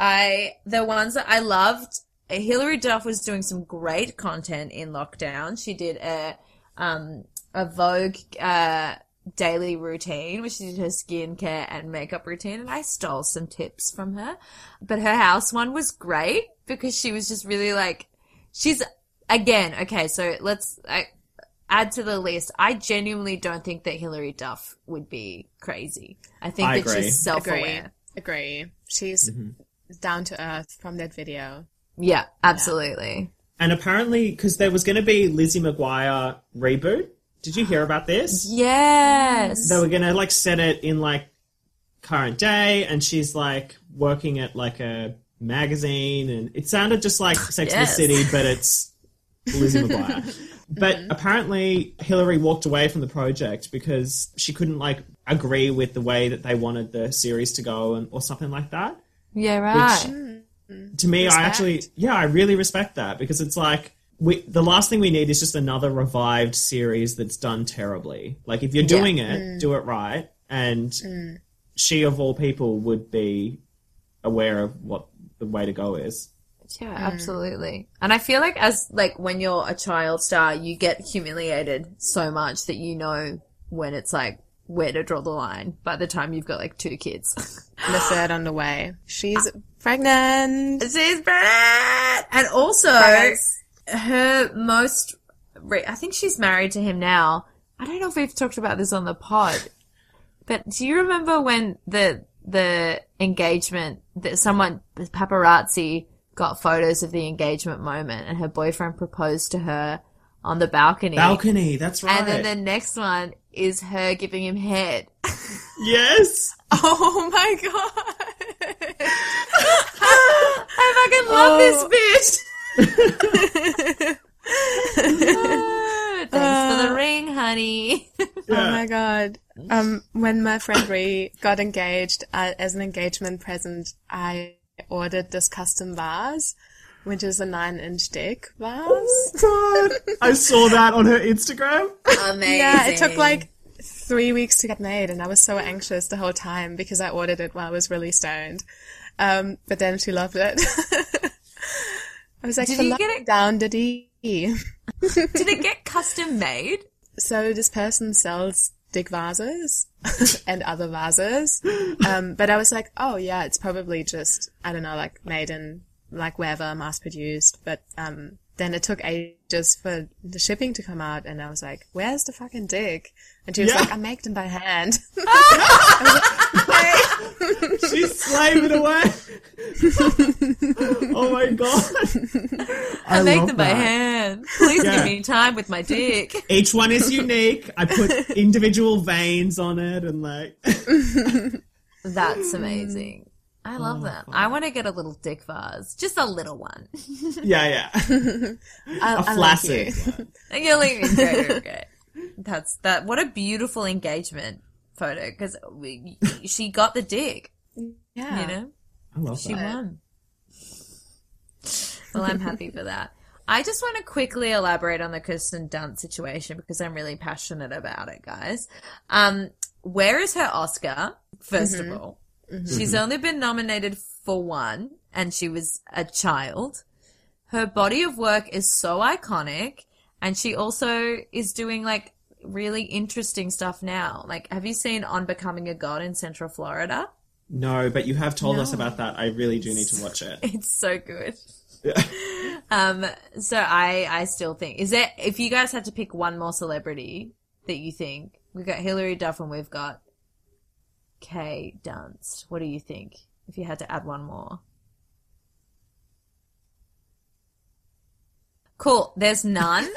I the ones that I loved. Hilary Duff was doing some great content in lockdown. She did a um a Vogue uh daily routine, where she did her skincare and makeup routine, and I stole some tips from her. But her house one was great because she was just really like she's again okay. So let's. I, add to the list. I genuinely don't think that Hilary Duff would be crazy. I think I that agree. she's Agree. self-aware. Agree. She's down to earth from that video. Yeah, absolutely. And apparently, because there was going to be Lizzie McGuire reboot. Did you hear about this? Yes. They were going to like set it in like current day, and she's like working at like a magazine, and it sounded just like Sex and the City, but it's Lizzie McGuire. Mm-hmm. But apparently, Hilary walked away from the project because she couldn't like agree with the way that they wanted the series to go, and or something like that. yeah, right. Mm. to me, I actually, yeah, I really respect that because it's like we, the last thing we need is just another revived series that's done terribly. Like if you're doing it, mm. do it right, and mm. she of all people would be aware of what the way to go is. Yeah, absolutely. And I feel like as like when you're a child star, you get humiliated so much that you know when it's like where to draw the line by the time you've got like two kids. The third on the way. She's ah. Pregnant. She's pregnant! And also, Guys. her most, re- I think she's married to him now. I don't know if we've talked about this on the pod, but do you remember when the, the engagement that someone, paparazzi got photos of the engagement moment and her boyfriend proposed to her on the balcony. Balcony, that's right. And then the next one is her giving him head. yes, Oh my god. I fucking love this bitch. Oh, Thanks for the ring, honey. Oh my god. Um, when my friend Ree got engaged, uh, as an engagement present, I ordered this custom vase, which is a nine inch dick vase. God, I saw that on her Instagram. Amazing. Yeah, it took like three weeks to get made, and I was so anxious the whole time because I ordered it while I was really stoned. Um, but then she loved it. I was like, Did for you get it- down, did he? Did it get custom made? So this person sells dick vases and other vases. Um, but I was like, oh yeah, it's probably just, I don't know, like made in like wherever, mass produced. But, um, then it took ages for the shipping to come out and I was like, where's the fucking dick? And she was Yeah. like, I make them by hand. She's slaving away. oh my god! I, I make love them by hand. Please Yeah. give me time with my dick. Each one is unique. I put individual veins on it, and like, That's amazing. I Oh, love that. I want to get a little dick vase. Just a little one. yeah, yeah, I, a I like flaccid. you. one. And you're like, okay, okay. That's that. What a beautiful engagement photo because she got the dick. Yeah. You know, I love she that. won. Well, I'm happy for that. I just want to quickly elaborate on the Kirsten Dunst situation because I'm really passionate about it, guys. Um, where is her Oscar? 1st of all, she's only been nominated for one, and she was a child. Her body of work is so iconic, and she also is doing like really interesting stuff now. Like, have you seen On Becoming a God in Central Florida? No, but you have told us about that. I really do need to watch it. It's so good. Yeah. um, so I, I still think, is there, if you guys had to pick one more celebrity that you think, we've got Hilary Duff and we've got Kay Dunst. What do you think? If you had to add one more. Cool. There's none.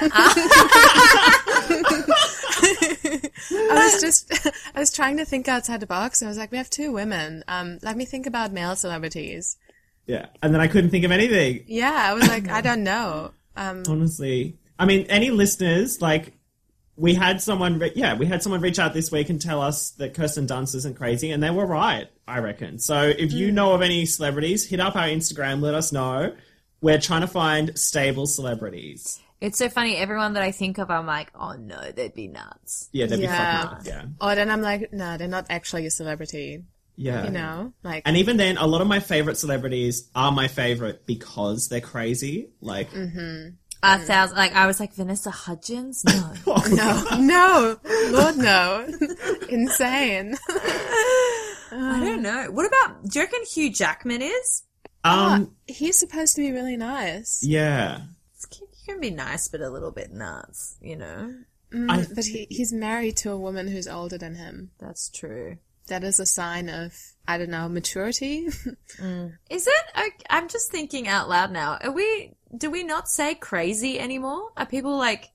I was just, I was trying to think outside the box, and I was like, we have two women. Um, let me think about male celebrities. Yeah, and then I couldn't think of anything. Yeah, I was like, I don't know. Um, Honestly, I mean, any listeners like. We had someone, re- yeah, we had someone reach out this week and tell us that Kirsten Dunst isn't crazy, and they were right, I reckon. So if you mm. know of any celebrities, hit up our Instagram, let us know. We're trying to find stable celebrities. it's so funny. Everyone that I think of, I'm like, oh no, they'd be nuts. Yeah, they'd Yeah. be fucking nuts. yeah, oh, or then I'm like, no, they're not actually a celebrity. yeah. You know, like And even then, a lot of my favorite celebrities are my favorite because they're crazy. Like, mm-hmm. A thousand, like, I was like, Vanessa Hudgens? No. no, no, Lord, no, insane. I don't know. What about, do you reckon Hugh Jackman is? um, He's supposed to be really nice, yeah. He can be nice, but a little bit nuts, you know? I but he, he's married to a woman who's older than him. That's true. That is a sign of, I don't know, maturity. Is it? I, I'm just thinking out loud now. Are we, do we not say crazy anymore? Are people like,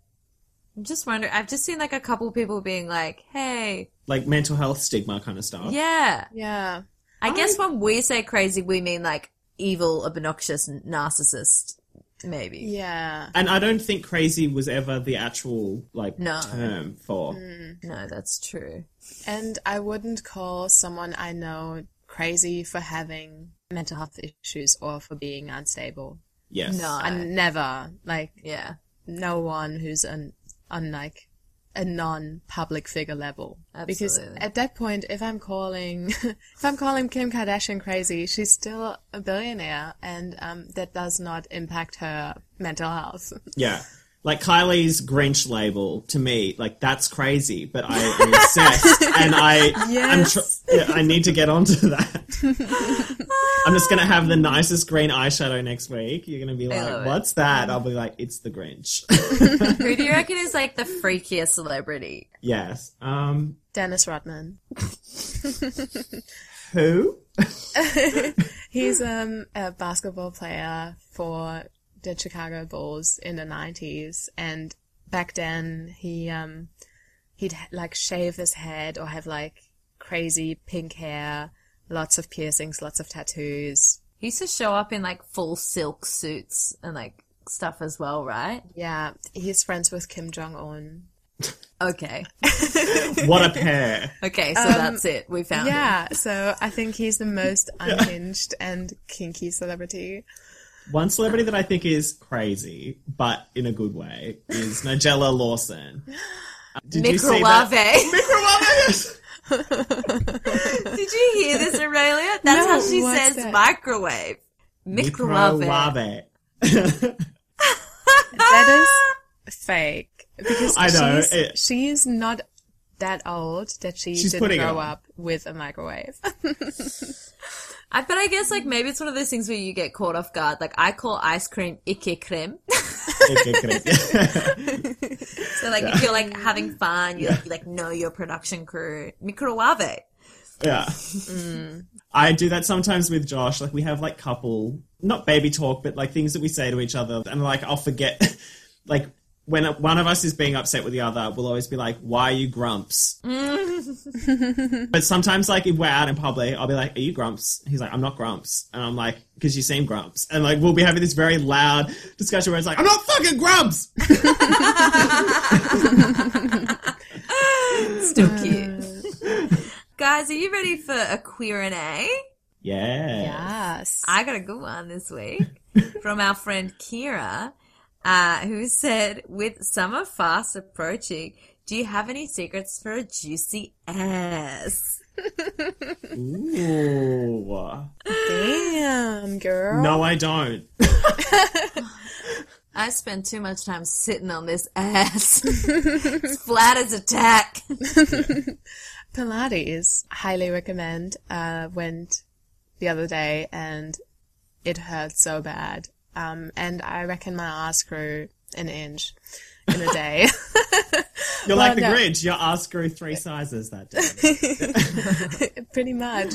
I'm just wondering, I've just seen like a couple people being like, hey, like mental health stigma kind of stuff. yeah. yeah. I guess when we say crazy, we mean like evil, obnoxious, narcissist, maybe. Yeah. And I don't think crazy was ever the actual like No. term for. Mm. No, that's true. And I wouldn't call someone I know crazy for having mental health issues or for being unstable. Yes. No. I never, like, Yeah. no one who's an, on like a non-public figure level. Absolutely. Because at that point, if I'm calling, if I'm calling Kim Kardashian crazy, she's still a billionaire and, um, that does not impact her mental health. Yeah. Like Kylie's Grinch label to me, like that's crazy, but I am obsessed, and I, I'm tr- yeah, I need to get onto that. I'm just gonna have the nicest green eyeshadow next week. You're gonna be love like, it. "What's that?" I'll be like, "It's the Grinch." Who do you reckon is like the freakiest celebrity? yes. Um. Dennis Rodman. Who? He's um, a basketball player for the Chicago Bulls in the 90s. And back then, he, um, he'd like shave his head or have like crazy pink hair, lots of piercings, lots of tattoos. He used to show up in like full silk suits and like stuff as well, right? Yeah, he's friends with Kim Jong Un. Okay. What a pair. Okay, so that's it. We found him. Yeah, so I think he's the most unhinged and kinky celebrity. One celebrity that I think is crazy, but in a good way, is Nigella Lawson. Did you see that? Microwave. Microwave! Did you hear this, Aurelia? That's No, how she says that? microwave. Microwave. Microwave. That is fake. Because I know, She's, it- she is not that old that she She's didn't grow up with a microwave. I, but I guess like maybe it's one of those things where you get caught off guard. Like I call ice cream Ike creme. so like if you're like having fun, you, you like know your production crew. Microwave. Yeah. Mm. I do that sometimes with Josh. Like we have like couple, not baby talk, but like things that we say to each other, and like I'll forget. like when one of us is being upset with the other, we'll always be like, "Why are you grumps?" Mm. but sometimes, like if we're out in public, I'll be like, "Are you grumps?" He's like, "I'm not grumps," and I'm like, "Because you seem grumps." And like we'll be having this very loud discussion where it's like, "I'm not fucking grumps." Still uh, cute. Guys, are you ready for a queer and A? Yeah. yes. I got a good one this week from our friend Kira, uh, who said, with summer fast approaching, do you have any secrets for a juicy ass? Ooh. Damn, girl. No, I don't. I spend too much time sitting on this ass. it's flat as a tack. Pilates, highly recommend. Uh, went the other day and it hurt so bad. Um, and I reckon my ass grew an inch in a day. You're Well, like the no. Grinch. Your ass grew three sizes that day. Pretty much.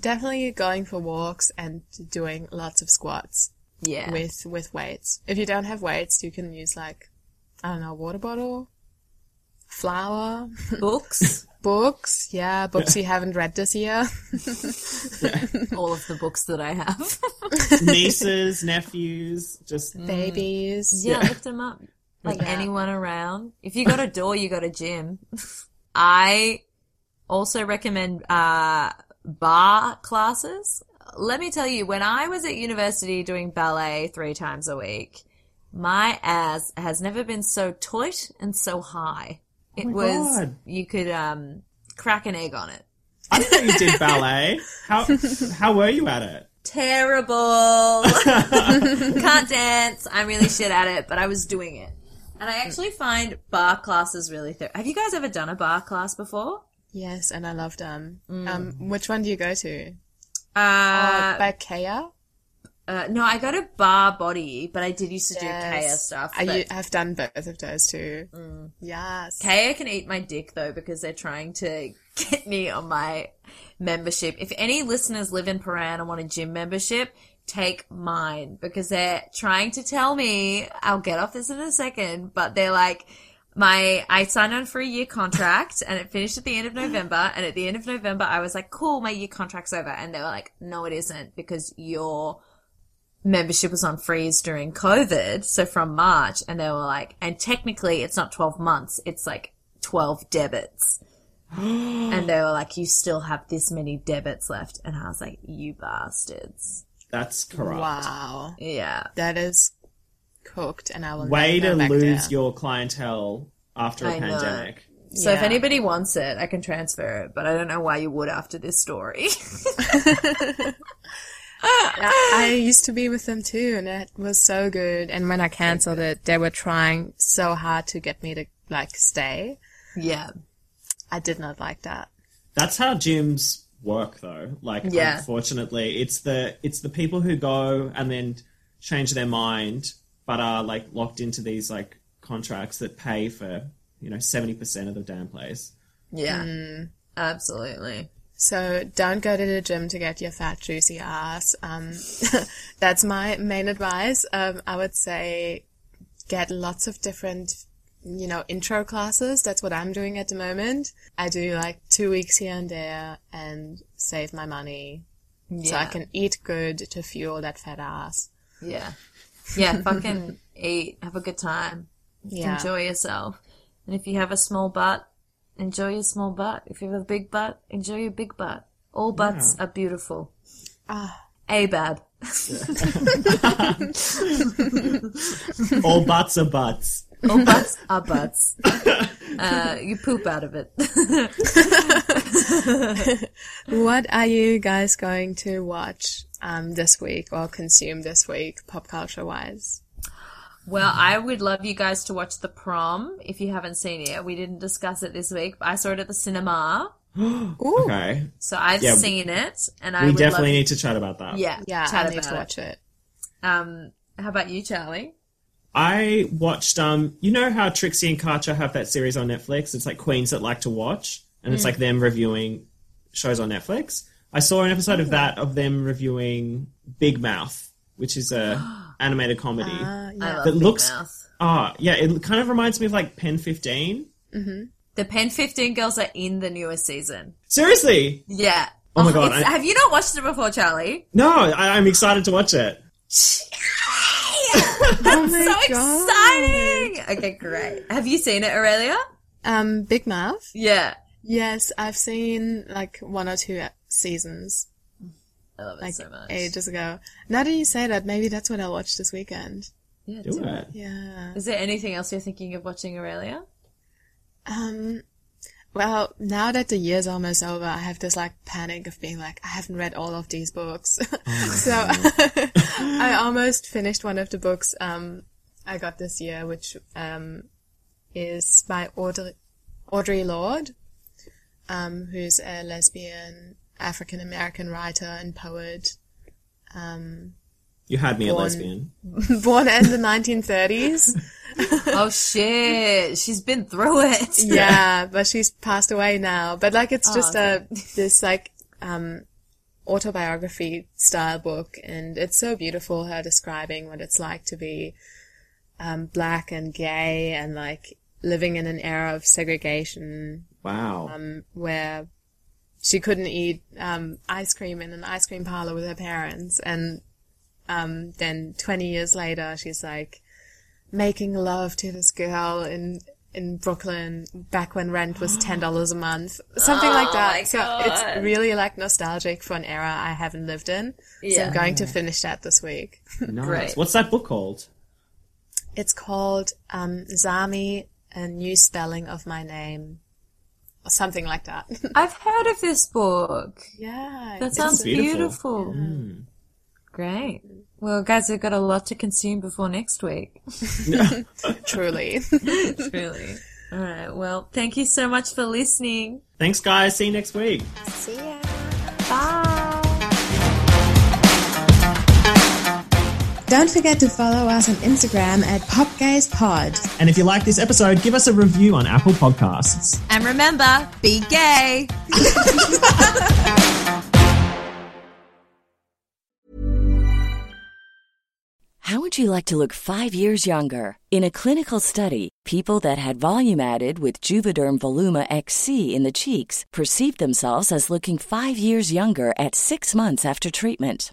Definitely going for walks and doing lots of squats Yeah. with, with weights. If you don't have weights, you can use like, I don't know, water bottle, flour, Books. books. Yeah, books you haven't read this year. All of the books that I have. Nieces, nephews, just Babies. Yeah, lift them up. Like anyone around. If you got a door, you got a gym. I also recommend uh, barre classes. Let me tell you, when I was at university doing ballet three times a week, my ass has never been so taut and so high. It my was God. you could um crack an egg on it. I didn't know you did ballet. How how were you at it? Terrible. Can't dance. I'm really shit at it, but I was doing it. And I actually find barre classes really. Ther- Have you guys ever done a barre class before? Yes, and I love them. Mm. Um, which one do you go to? Uh, by Kaya? Uh, no, I got a Barre Body, but I did used to do Yes. Kaya stuff. I, but u- have done both of those too. Mm. Yes. Kaya can eat my dick though because they're trying to get me on my membership. If any listeners live in Prahran and want a gym membership, take mine because they're trying to tell me, I'll get off this in a second, but they're like, my, I signed on for a year contract and it finished at the end of November. And at the end of November, I was like, cool, my year contract's over. And they were like, no, it isn't because your membership was on freeze during COVID. So from March and they were like, and technically it's not 12 months. It's like 12 debits. and they were like, you still have this many debits left. And I was like, you bastards. That's corrupt. Wow. Yeah. That is cooked, and I will Way never to lose there. your clientele after a I know. pandemic. So if anybody wants it, I can transfer it, but I don't know why you would after this story. I, I used to be with them too, and it was so good. And when I cancelled it, they were trying so hard to get me to like stay. yeah. I did not like that. That's how gyms work though. Like Yeah. unfortunately, it's the it's the people who go and then change their mind but are like locked into these like contracts that pay for, you know, 70% of the damn place. Yeah. Mm. Absolutely. So don't go to the gym to get your fat, juicy ass. Um, that's my main advice. Um, I would say get lots of different, you know, intro classes. That's what I'm doing at the moment. I do like two weeks here and there and save my money so I can eat good to fuel that fat ass. Yeah. Yeah, fucking eat, have a good time, Yeah. enjoy yourself. And if you have a small butt, enjoy your small butt. If you have a big butt, enjoy your big butt. All butts are beautiful. Ah. A bad. All butts are butts. All butts are butts. Uh, you poop out of it. What are you guys going to watch um, this week or consume this week, pop culture wise? Well, I would love you guys to watch The Prom if you haven't seen it. We didn't discuss it this week, but I saw it at the cinema. Okay. So I've Yeah. seen it and I We would definitely love need to chat about that. yeah, Yeah, chat I need to it. watch it. Um, how about you, Charlie? I watched um you know how Trixie and Katya have that series on Netflix? It's like Queens that like to watch and Mm. it's like them reviewing shows on Netflix. I saw an episode of that of them reviewing Big Mouth, which is a animated comedy. Uh, yeah. That looks- Mouth. Ah, yeah, it kind of reminds me of like Pen 15. The Pen 15 girls are in the newest season. Seriously? Yeah. Oh my God, I- have you not watched it before, Charlie? No, I, I'm excited to watch it. Oh my so God. exciting! Okay, great. Have you seen it, Aurelia? Um, Big Mouth? Yeah. Yes, I've seen like one or two seasons, I love it like so much. ages ago. Now that you say that, maybe that's what I'll watch this weekend. Yeah, Do it. Yeah. Is there anything else you're thinking of watching, Aurelia? Um, well, now that the year's almost over, I have this like panic of being like, I haven't read all of these books. so I almost finished one of the books, um, I got this year, which, um, is by Audre, Audre Lorde. um, who's a lesbian African American writer and poet. Um, You had me a lesbian. born in the 1930s. oh shit, she's been through it. yeah, but she's passed away now. But like, it's Oh, just a this like um, autobiography style book, and it's so beautiful. Her describing what it's like to be um, black and gay, and like living in an era of segregation Wow. um, where she couldn't eat um, ice cream in an ice cream parlor with her parents, and um, then 20 years later, she's like making love to this girl in in Brooklyn back when rent was ten dollars a month, something like that. my so God. it's really like nostalgic for an era I haven't lived in. So Yeah. I'm going to finish that this week. nice. great. What's that book called? It's called um, Zami, a new spelling of my name, or something like that. I've heard of this book. yeah, That sounds beautiful. beautiful. Hmm. Great. Well, guys, we've got a lot to consume before next week. truly. Truly. All right. Well, thank you so much for listening. Thanks, guys. See you next week. See ya. Don't forget to follow us on Instagram at PopGazePod. And if you like this episode, give us a review on Apple Podcasts. And remember, be gay. How would you like to look five years younger? In a clinical study, people that had volume added with Juvederm Voluma XC in the cheeks perceived themselves as looking five years younger at six months after treatment.